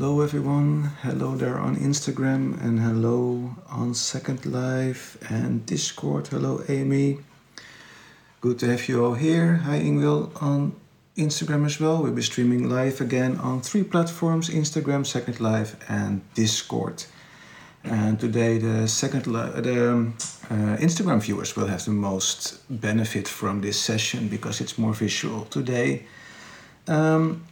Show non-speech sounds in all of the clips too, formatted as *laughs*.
Hello, everyone. Hello there on Instagram and hello on Second Life and Discord. Hello, Amy. Good to have you all here. Hi, Ingwil on Instagram as well. We'll be streaming live again on three platforms Instagram, Second Life, and Discord. And today, the second the um, uh, Instagram viewers will have the most benefit from this session because it's more visual today. Um,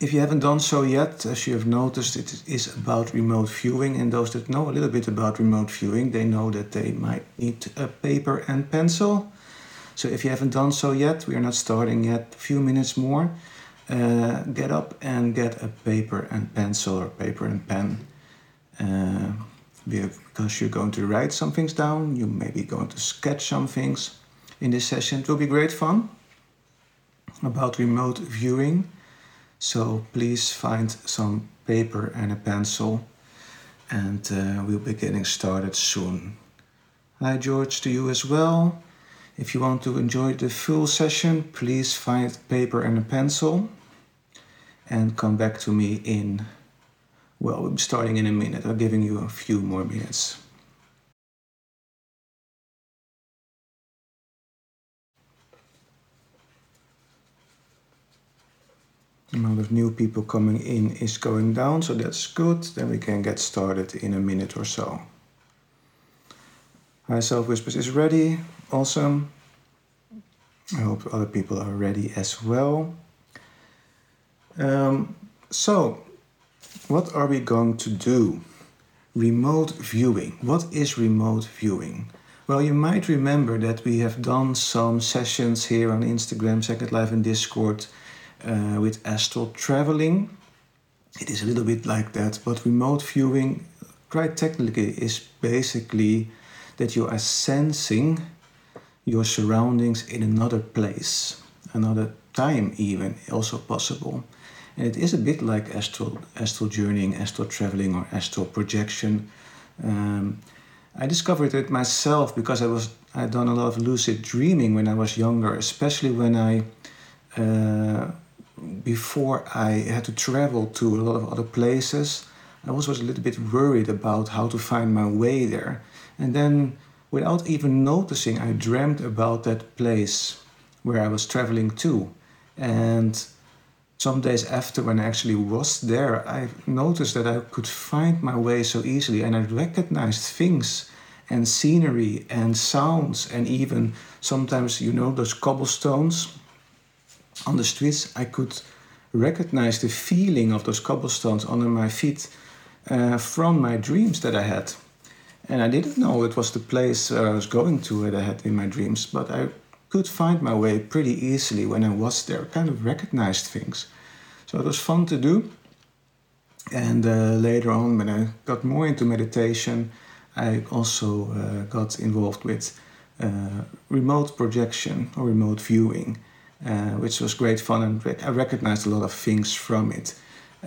if you haven't done so yet, as you have noticed, it is about remote viewing. And those that know a little bit about remote viewing, they know that they might need a paper and pencil. So if you haven't done so yet, we are not starting yet, a few minutes more. Uh, get up and get a paper and pencil or paper and pen. Uh, because you're going to write some things down, you may be going to sketch some things in this session. It will be great fun about remote viewing. So please find some paper and a pencil and uh, we'll be getting started soon. Hi George to you as well. If you want to enjoy the full session, please find paper and a pencil and come back to me in, well, we're starting in a minute. I'm giving you a few more minutes. Amount of new people coming in is going down, so that's good. Then we can get started in a minute or so. Hi, Self Whispers is ready. Awesome. I hope other people are ready as well. Um, so, what are we going to do? Remote viewing. What is remote viewing? Well, you might remember that we have done some sessions here on Instagram, Second Life, and Discord uh, with astral traveling. It is a little bit like that, but remote viewing, quite technically, is basically that you are sensing your surroundings in another place, another time, even also possible. And it is a bit like astral astral journeying, astral traveling, or astral projection. Um, I discovered it myself because I was I done a lot of lucid dreaming when I was younger, especially when I uh, before I had to travel to a lot of other places, I was a little bit worried about how to find my way there. And then, without even noticing, I dreamed about that place where I was traveling to. And some days after, when I actually was there, I noticed that I could find my way so easily and I recognized things and scenery and sounds and even sometimes, you know, those cobblestones on the streets, I could recognize the feeling of those cobblestones under my feet uh, from my dreams that I had. And I didn't know it was the place I was going to that I had in my dreams, but I could find my way pretty easily when I was there, kind of recognized things. So it was fun to do. And uh, later on, when I got more into meditation, I also uh, got involved with uh, remote projection or remote viewing uh, which was great fun and I recognized a lot of things from it.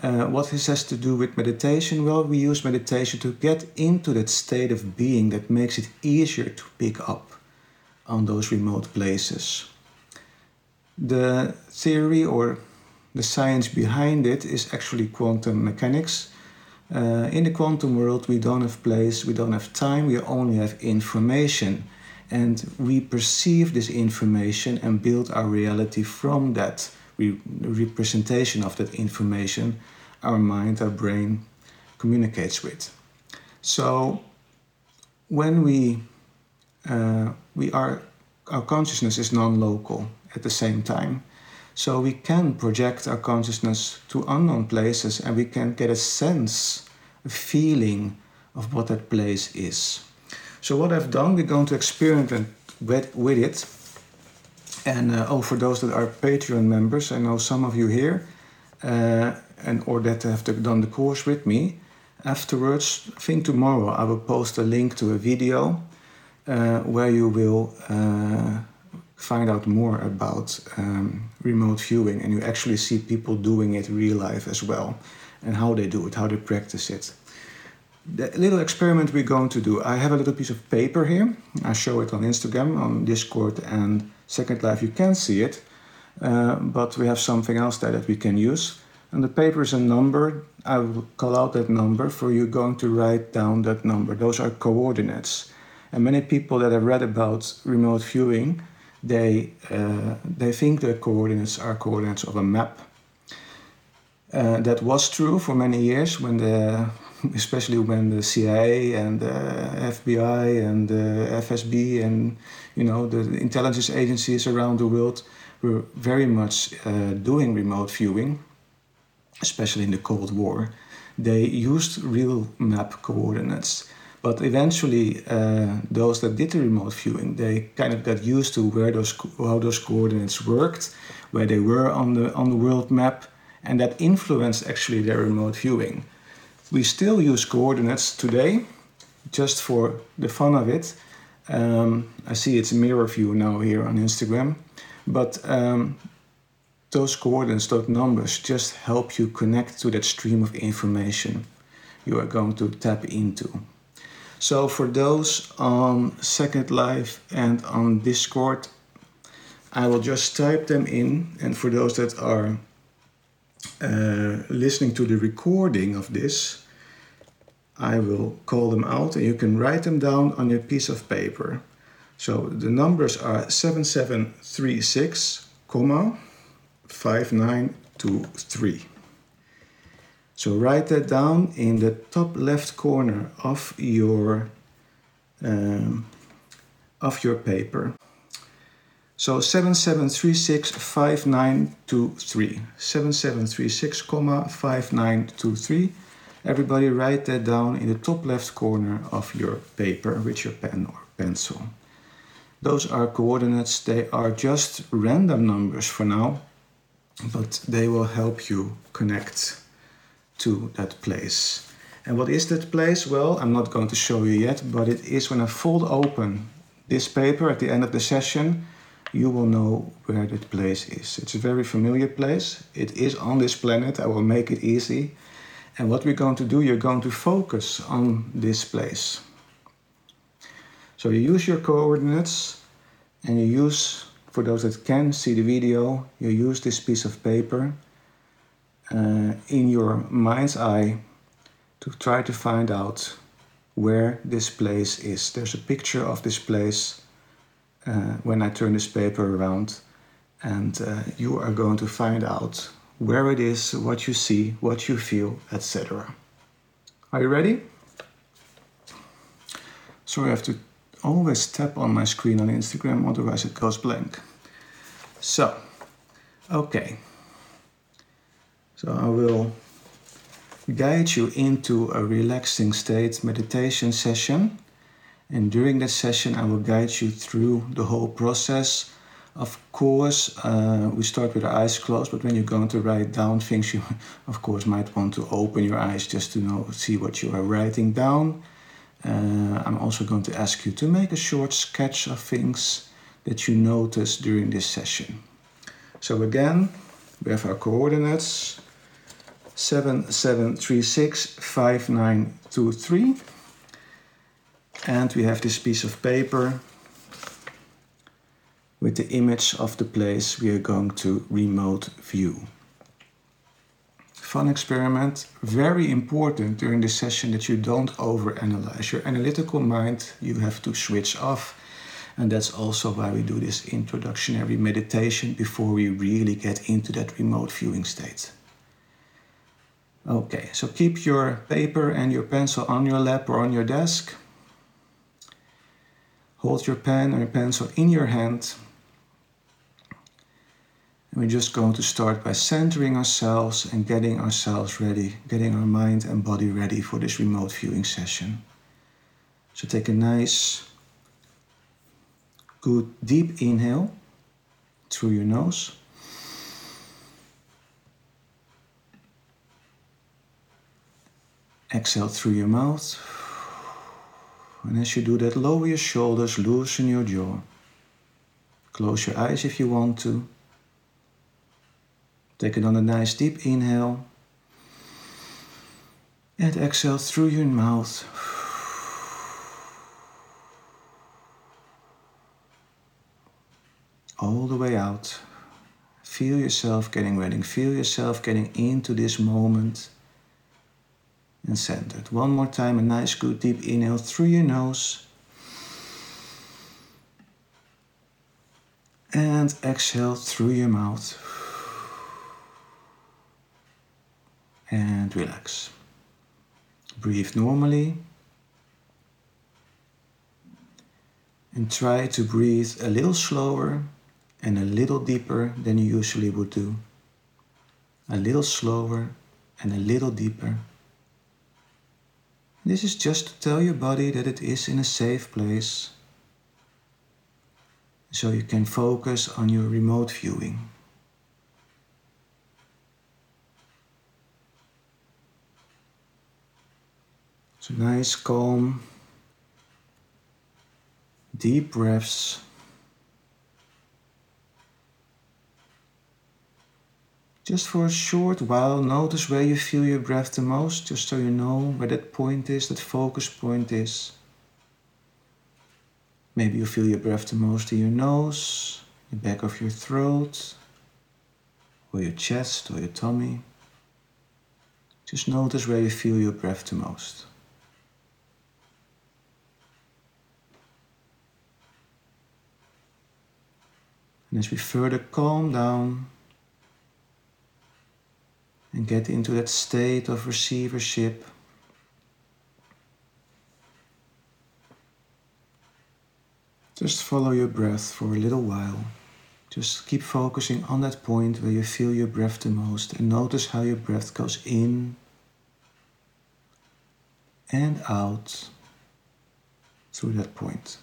Uh, what this has to do with meditation? Well, we use meditation to get into that state of being that makes it easier to pick up on those remote places. The theory or the science behind it is actually quantum mechanics. Uh, in the quantum world, we don't have place, we don't have time, we only have information and we perceive this information and build our reality from that re- representation of that information our mind our brain communicates with. So when we uh, we are our consciousness is non-local at the same time. So we can project our consciousness to unknown places and we can get a sense a feeling of what that place is so what I've done, we're going to experiment with, with it. And uh, oh, for those that are Patreon members, I know some of you here, uh, and or that have done the course with me. Afterwards, I think tomorrow I will post a link to a video uh, where you will uh, find out more about um, remote viewing, and you actually see people doing it real life as well, and how they do it, how they practice it the little experiment we're going to do. I have a little piece of paper here. I show it on Instagram, on Discord, and Second Life. You can see it, uh, but we have something else there that we can use. And the paper is a number. I will call out that number for you going to write down that number. Those are coordinates. And many people that have read about remote viewing, they, uh, they think the coordinates are coordinates of a map. Uh, that was true for many years when the especially when the CIA and the FBI and the FSB and you know the intelligence agencies around the world were very much uh, doing remote viewing, especially in the Cold War. They used real map coordinates, but eventually uh, those that did the remote viewing they kind of got used to where those how those coordinates worked, where they were on the on the world map, and that influenced actually their remote viewing. We still use coordinates today, just for the fun of it. Um, I see it's a mirror view now here on Instagram, but um, those coordinates, those numbers, just help you connect to that stream of information you are going to tap into. So for those on Second Life and on Discord, I will just type them in, and for those that are uh, listening to the recording of this, I will call them out and you can write them down on your piece of paper. So the numbers are 7736, comma 5923. So write that down in the top left corner of your um, of your paper. So 77365923. 7736, 5923. Everybody write that down in the top left corner of your paper with your pen or pencil. Those are coordinates, they are just random numbers for now, but they will help you connect to that place. And what is that place? Well, I'm not going to show you yet, but it is when I fold open this paper at the end of the session, you will know where that place is. It's a very familiar place. It is on this planet. I will make it easy. And what we're going to do, you're going to focus on this place. So you use your coordinates and you use, for those that can see the video, you use this piece of paper uh, in your mind's eye to try to find out where this place is. There's a picture of this place uh, when I turn this paper around, and uh, you are going to find out where it is, what you see, what you feel, etc. Are you ready? Sorry, I have to always tap on my screen on Instagram, otherwise it goes blank. So, okay. So I will guide you into a relaxing state meditation session. And during that session, I will guide you through the whole process of course, uh, we start with our eyes closed, but when you're going to write down things, you *laughs* of course might want to open your eyes just to know see what you are writing down. Uh, I'm also going to ask you to make a short sketch of things that you notice during this session. So again, we have our coordinates 77365923 and we have this piece of paper with the image of the place we are going to remote view. Fun experiment, very important during this session that you don't overanalyze. Your analytical mind you have to switch off and that's also why we do this introductionary meditation before we really get into that remote viewing state. Okay, so keep your paper and your pencil on your lap or on your desk. Hold your pen or your pencil in your hand and we're just going to start by centering ourselves and getting ourselves ready, getting our mind and body ready for this remote viewing session. So take a nice, good deep inhale through your nose. Exhale through your mouth. And as you do that, lower your shoulders, loosen your jaw. Close your eyes if you want to. Take another nice deep inhale. And exhale through your mouth. All the way out. Feel yourself getting ready. Feel yourself getting into this moment and centered. One more time, a nice, good deep inhale through your nose. And exhale through your mouth. And relax. Breathe normally. And try to breathe a little slower and a little deeper than you usually would do. A little slower and a little deeper. This is just to tell your body that it is in a safe place so you can focus on your remote viewing. So nice, calm, deep breaths. Just for a short while, notice where you feel your breath the most, just so you know where that point is, that focus point is. Maybe you feel your breath the most in your nose, the back of your throat, or your chest or your tummy. Just notice where you feel your breath the most. And as we further calm down, and get into that state of receivership. Just follow your breath for a little while. Just keep focusing on that point where you feel your breath the most and notice how your breath goes in and out through that point.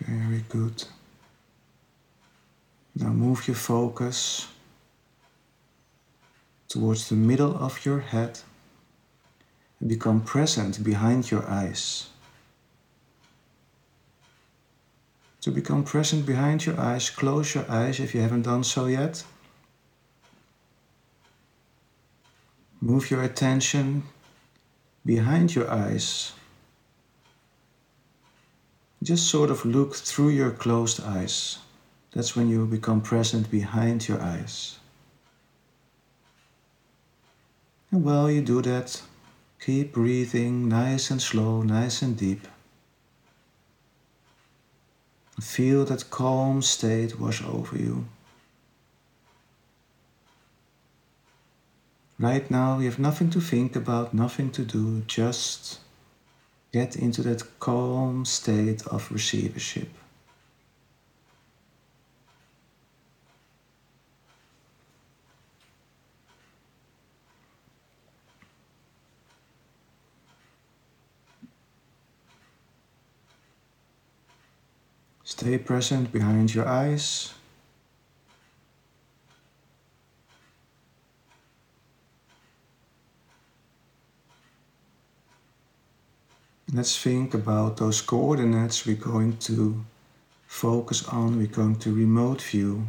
Very good. Now move your focus towards the middle of your head and become present behind your eyes. To become present behind your eyes, close your eyes if you haven't done so yet. Move your attention behind your eyes just sort of look through your closed eyes. That's when you become present behind your eyes. And while you do that, keep breathing nice and slow, nice and deep. Feel that calm state wash over you. Right now, you have nothing to think about, nothing to do, just Get into that calm state of receivership. Stay present behind your eyes. Let's think about those coordinates we're going to focus on, we're going to remote view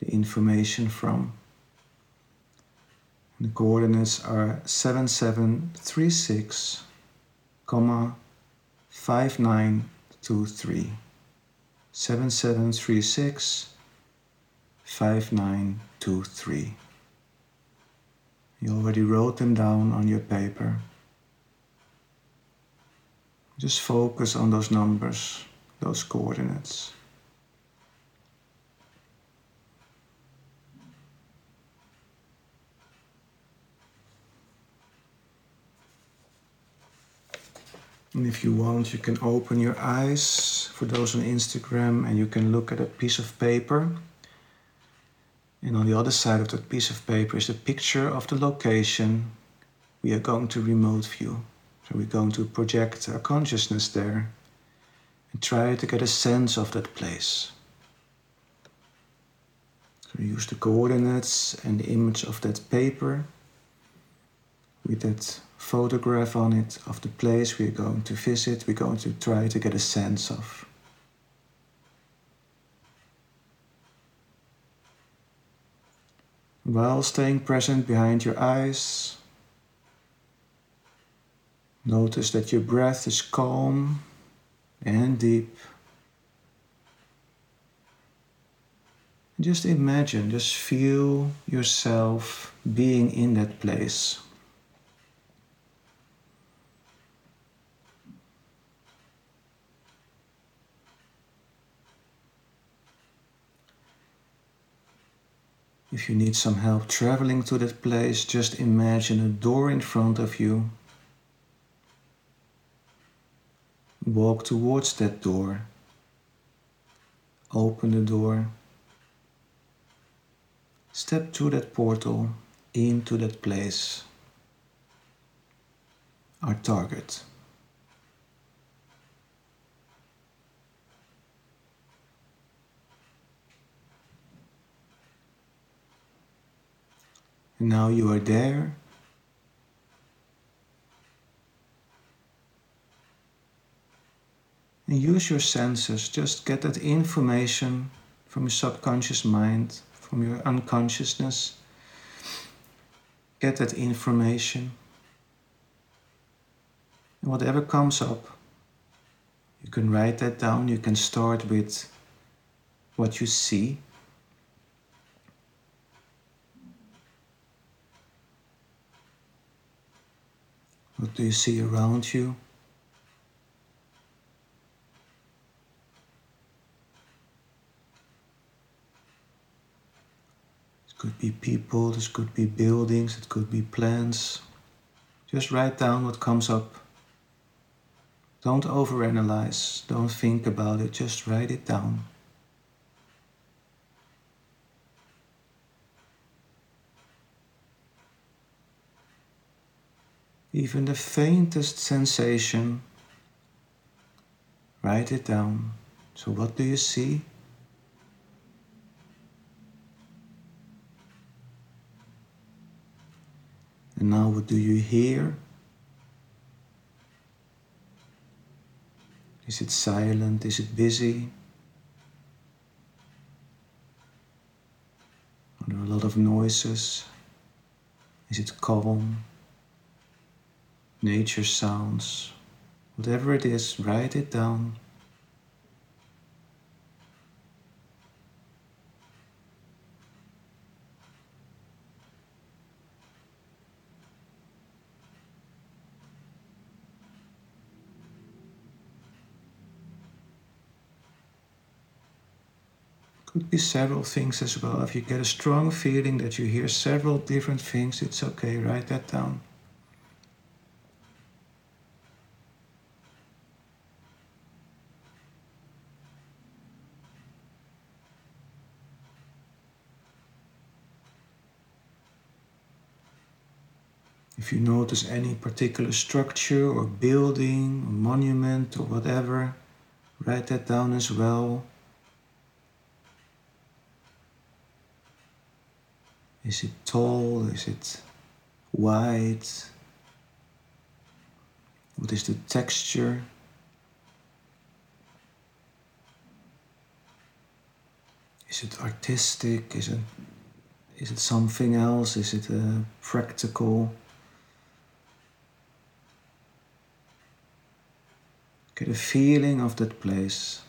the information from. The coordinates are 7736, comma 5923. 7736 5923. You already wrote them down on your paper. Just focus on those numbers, those coordinates. And if you want, you can open your eyes for those on Instagram and you can look at a piece of paper. And on the other side of that piece of paper is a picture of the location we are going to remote view. So we're going to project our consciousness there and try to get a sense of that place. So we use the coordinates and the image of that paper with that photograph on it of the place we're going to visit, we're going to try to get a sense of. While staying present behind your eyes, notice that your breath is calm and deep. Just imagine, just feel yourself being in that place. If you need some help traveling to that place, just imagine a door in front of you. Walk towards that door. Open the door. Step through that portal into that place. Our target. Now you are there. And use your senses, just get that information from your subconscious mind, from your unconsciousness. Get that information. And whatever comes up, you can write that down. You can start with what you see What do you see around you? Could be people, this could be buildings, it could be plants. Just write down what comes up. Don't overanalyze, don't think about it, just write it down. even the faintest sensation, write it down. So, what do you see? And now, what do you hear? Is it silent? Is it busy? Are there a lot of noises? Is it calm? nature sounds, whatever it is, write it down. Could be several things as well. If you get a strong feeling that you hear several different things, it's okay, write that down. If you notice any particular structure or building or monument or whatever, write that down as well. Is it tall? Is it wide? What is the texture? Is it artistic? Is it is it something else? Is it uh, practical? Get a feeling of that place.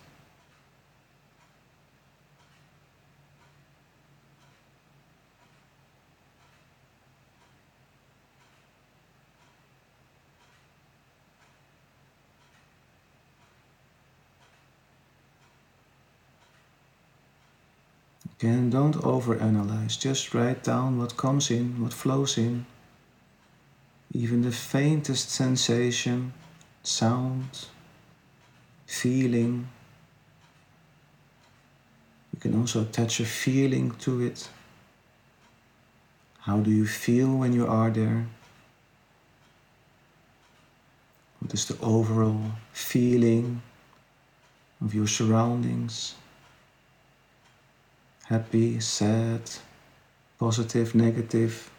Again, don't overanalyze. Just write down what comes in, what flows in. Even the faintest sensation, sound, feeling. You can also attach a feeling to it. How do you feel when you are there? What is the overall feeling of your surroundings? Happy, sad, positive, negative?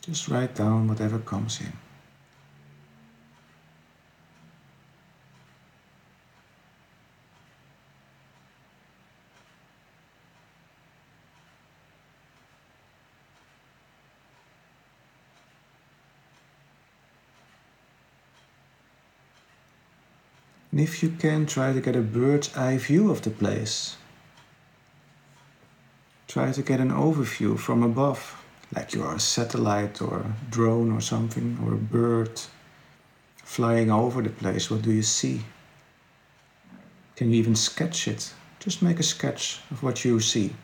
Just write down whatever comes in. And if you can, try to get a bird's eye view of the place. Try to get an overview from above like you are a satellite or a drone or something, or a bird flying over the place, what do you see? Can you even sketch it? Just make a sketch of what you see.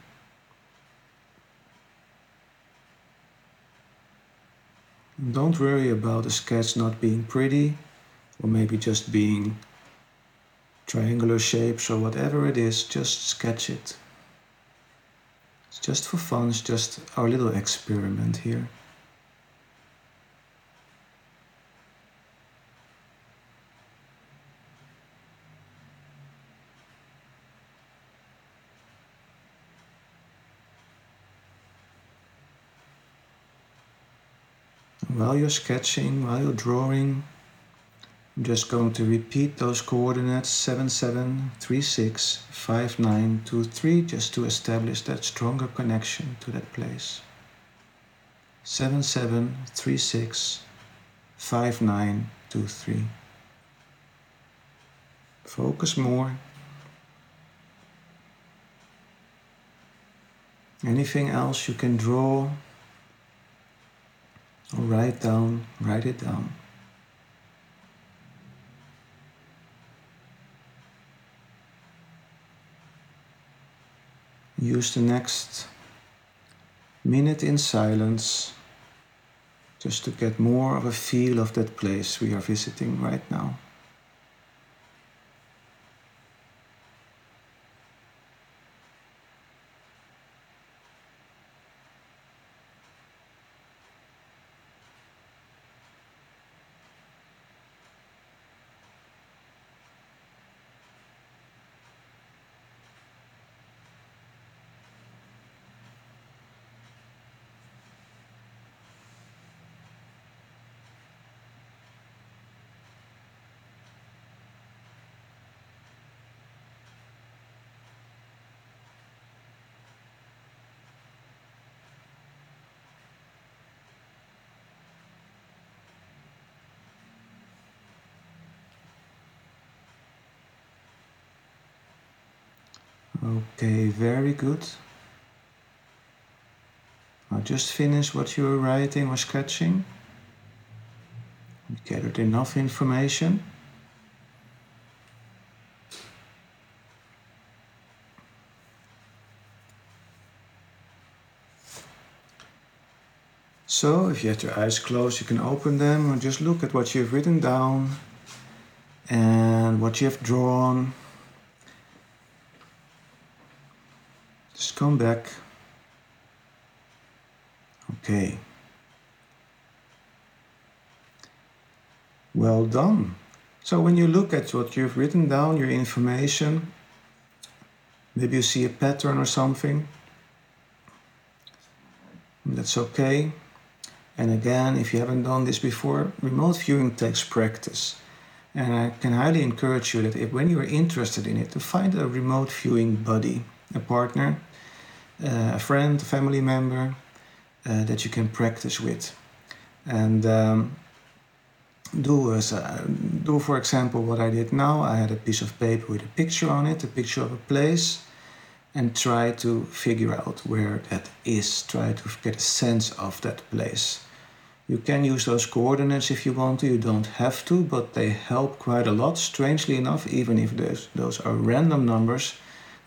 don't worry about the sketch not being pretty, or maybe just being triangular shapes or whatever it is, just sketch it. It's just for fun, it's just our little experiment here. While you're sketching, while you're drawing, I'm just going to repeat those coordinates 77365923 just to establish that stronger connection to that place. 77365923. Focus more. Anything else you can draw or write down, write it down. Use the next minute in silence just to get more of a feel of that place we are visiting right now. Okay, very good. Now just finish what you were writing or sketching. You gathered enough information. So, if you have your eyes closed, you can open them and just look at what you've written down and what you have drawn. Just come back. Okay. Well done. So when you look at what you've written down, your information, maybe you see a pattern or something. That's okay. And again, if you haven't done this before, remote viewing takes practice. And I can highly encourage you that if when you are interested in it, to find a remote viewing buddy, a partner uh, a friend, a family member uh, that you can practice with. And um, do, as a, do, for example, what I did now. I had a piece of paper with a picture on it, a picture of a place, and try to figure out where that is. Try to get a sense of that place. You can use those coordinates if you want to, you don't have to, but they help quite a lot. Strangely enough, even if those are random numbers,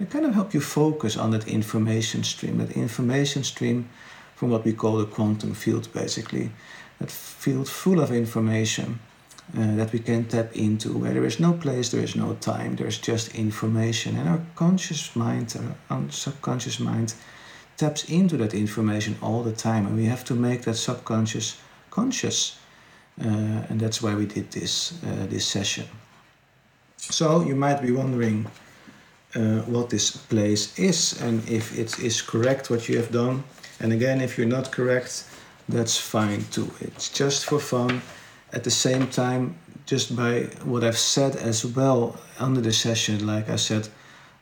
They kind of help you focus on that information stream, that information stream from what we call the quantum field, basically. That field full of information uh, that we can tap into, where there is no place, there is no time, there's just information. And our conscious mind, our subconscious mind, taps into that information all the time, and we have to make that subconscious conscious. Uh, and that's why we did this uh, this session. So you might be wondering uh, what this place is and if it is correct what you have done. And again, if you're not correct, that's fine too. It's just for fun. At the same time, just by what I've said as well under the session, like I said,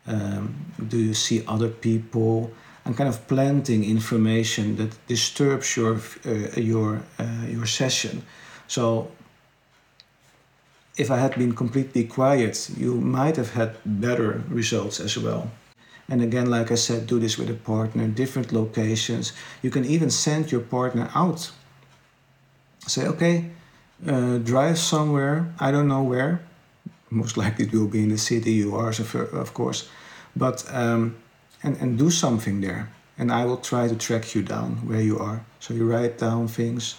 um, do you see other people? I'm kind of planting information that disturbs your uh, your uh, your session. So if I had been completely quiet, you might have had better results as well. And again, like I said, do this with a partner, different locations. You can even send your partner out. Say, okay, uh, drive somewhere, I don't know where. Most likely it will be in the city you are, of course. But, um, and, and do something there. And I will try to track you down where you are. So you write down things,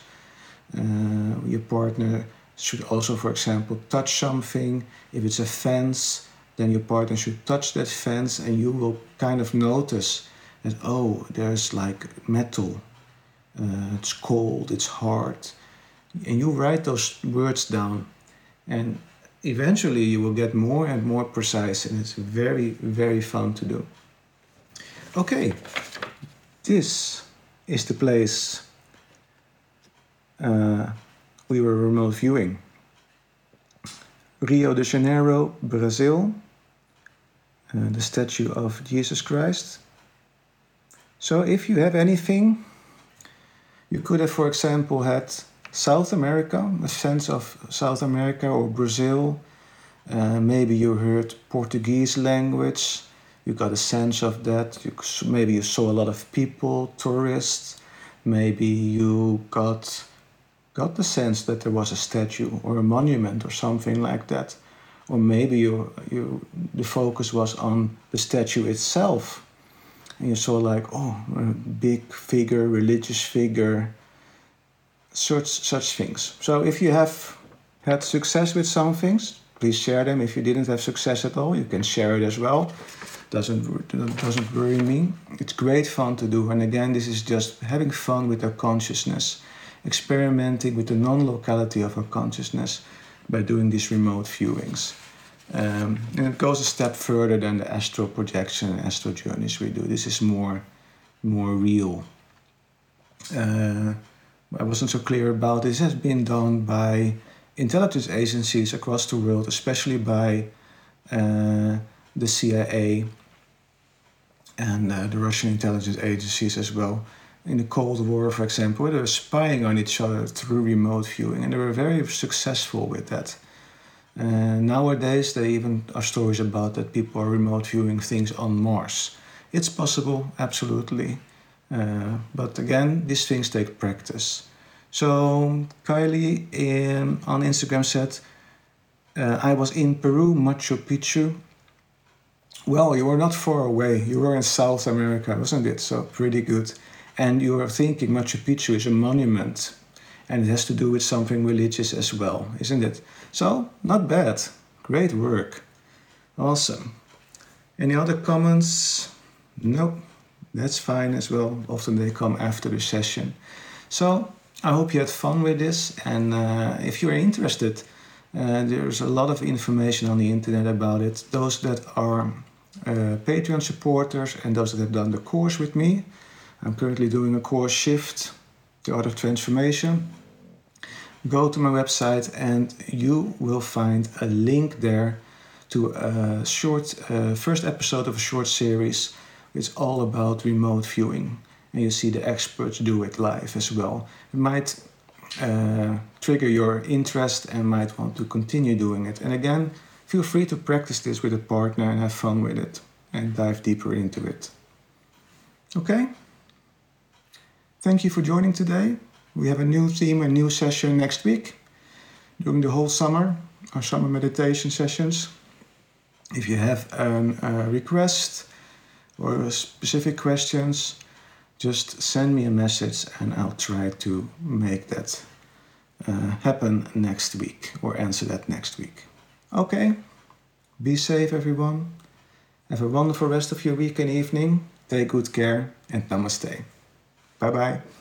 uh, your partner should also, for example, touch something. If it's a fence, then your partner should touch that fence and you will kind of notice that, oh, there's like metal. Uh, it's cold, it's hard. And you write those words down. And eventually you will get more and more precise, and it's very, very fun to do. Okay, this is the place uh, we were remote viewing. Rio de Janeiro, Brazil, uh, the statue of Jesus Christ. So, if you have anything, you could have, for example, had South America, a sense of South America or Brazil. Uh, maybe you heard Portuguese language, you got a sense of that. You, maybe you saw a lot of people, tourists. Maybe you got got the sense that there was a statue or a monument or something like that. Or maybe you, you, the focus was on the statue itself. And you saw like, oh, a big figure, religious figure, such, such things. So if you have had success with some things, please share them. If you didn't have success at all, you can share it as well. Doesn't doesn't worry me. It's great fun to do. And again, this is just having fun with our consciousness experimenting with the non locality of our consciousness by doing these remote viewings. Um, and it goes a step further than the astral projection and astral journeys we do. This is more, more real. Uh, I wasn't so clear about this. has been done by intelligence agencies across the world, especially by uh, the CIA and uh, the Russian intelligence agencies as well in the Cold War, for example, they were spying on each other through remote viewing, and they were very successful with that. Uh, nowadays, there even are stories about that people are remote viewing things on Mars. It's possible, absolutely, uh, but again, these things take practice. So Kylie in, on Instagram said, uh, "I was in Peru, Machu Picchu." Well, you were not far away. You were in South America, wasn't it? So pretty good. And you are thinking Machu Picchu is a monument and it has to do with something religious as well, isn't it? So, not bad. Great work. Awesome. Any other comments? Nope. That's fine as well. Often they come after the session. So, I hope you had fun with this. And uh, if you're interested, uh, there's a lot of information on the internet about it. Those that are uh, Patreon supporters and those that have done the course with me, I'm currently doing a course Shift, the Art of Transformation. Go to my website and you will find a link there to a short uh, first episode of a short series. It's all about remote viewing, and you see the experts do it live as well. It might uh, trigger your interest and might want to continue doing it. And again, feel free to practice this with a partner and have fun with it and dive deeper into it. Okay? Thank you for joining today. We have a new theme, a new session next week during the whole summer, our summer meditation sessions. If you have a request or specific questions, just send me a message and I'll try to make that uh, happen next week or answer that next week. Okay, be safe, everyone. Have a wonderful rest of your week and evening. Take good care and namaste. 拜拜。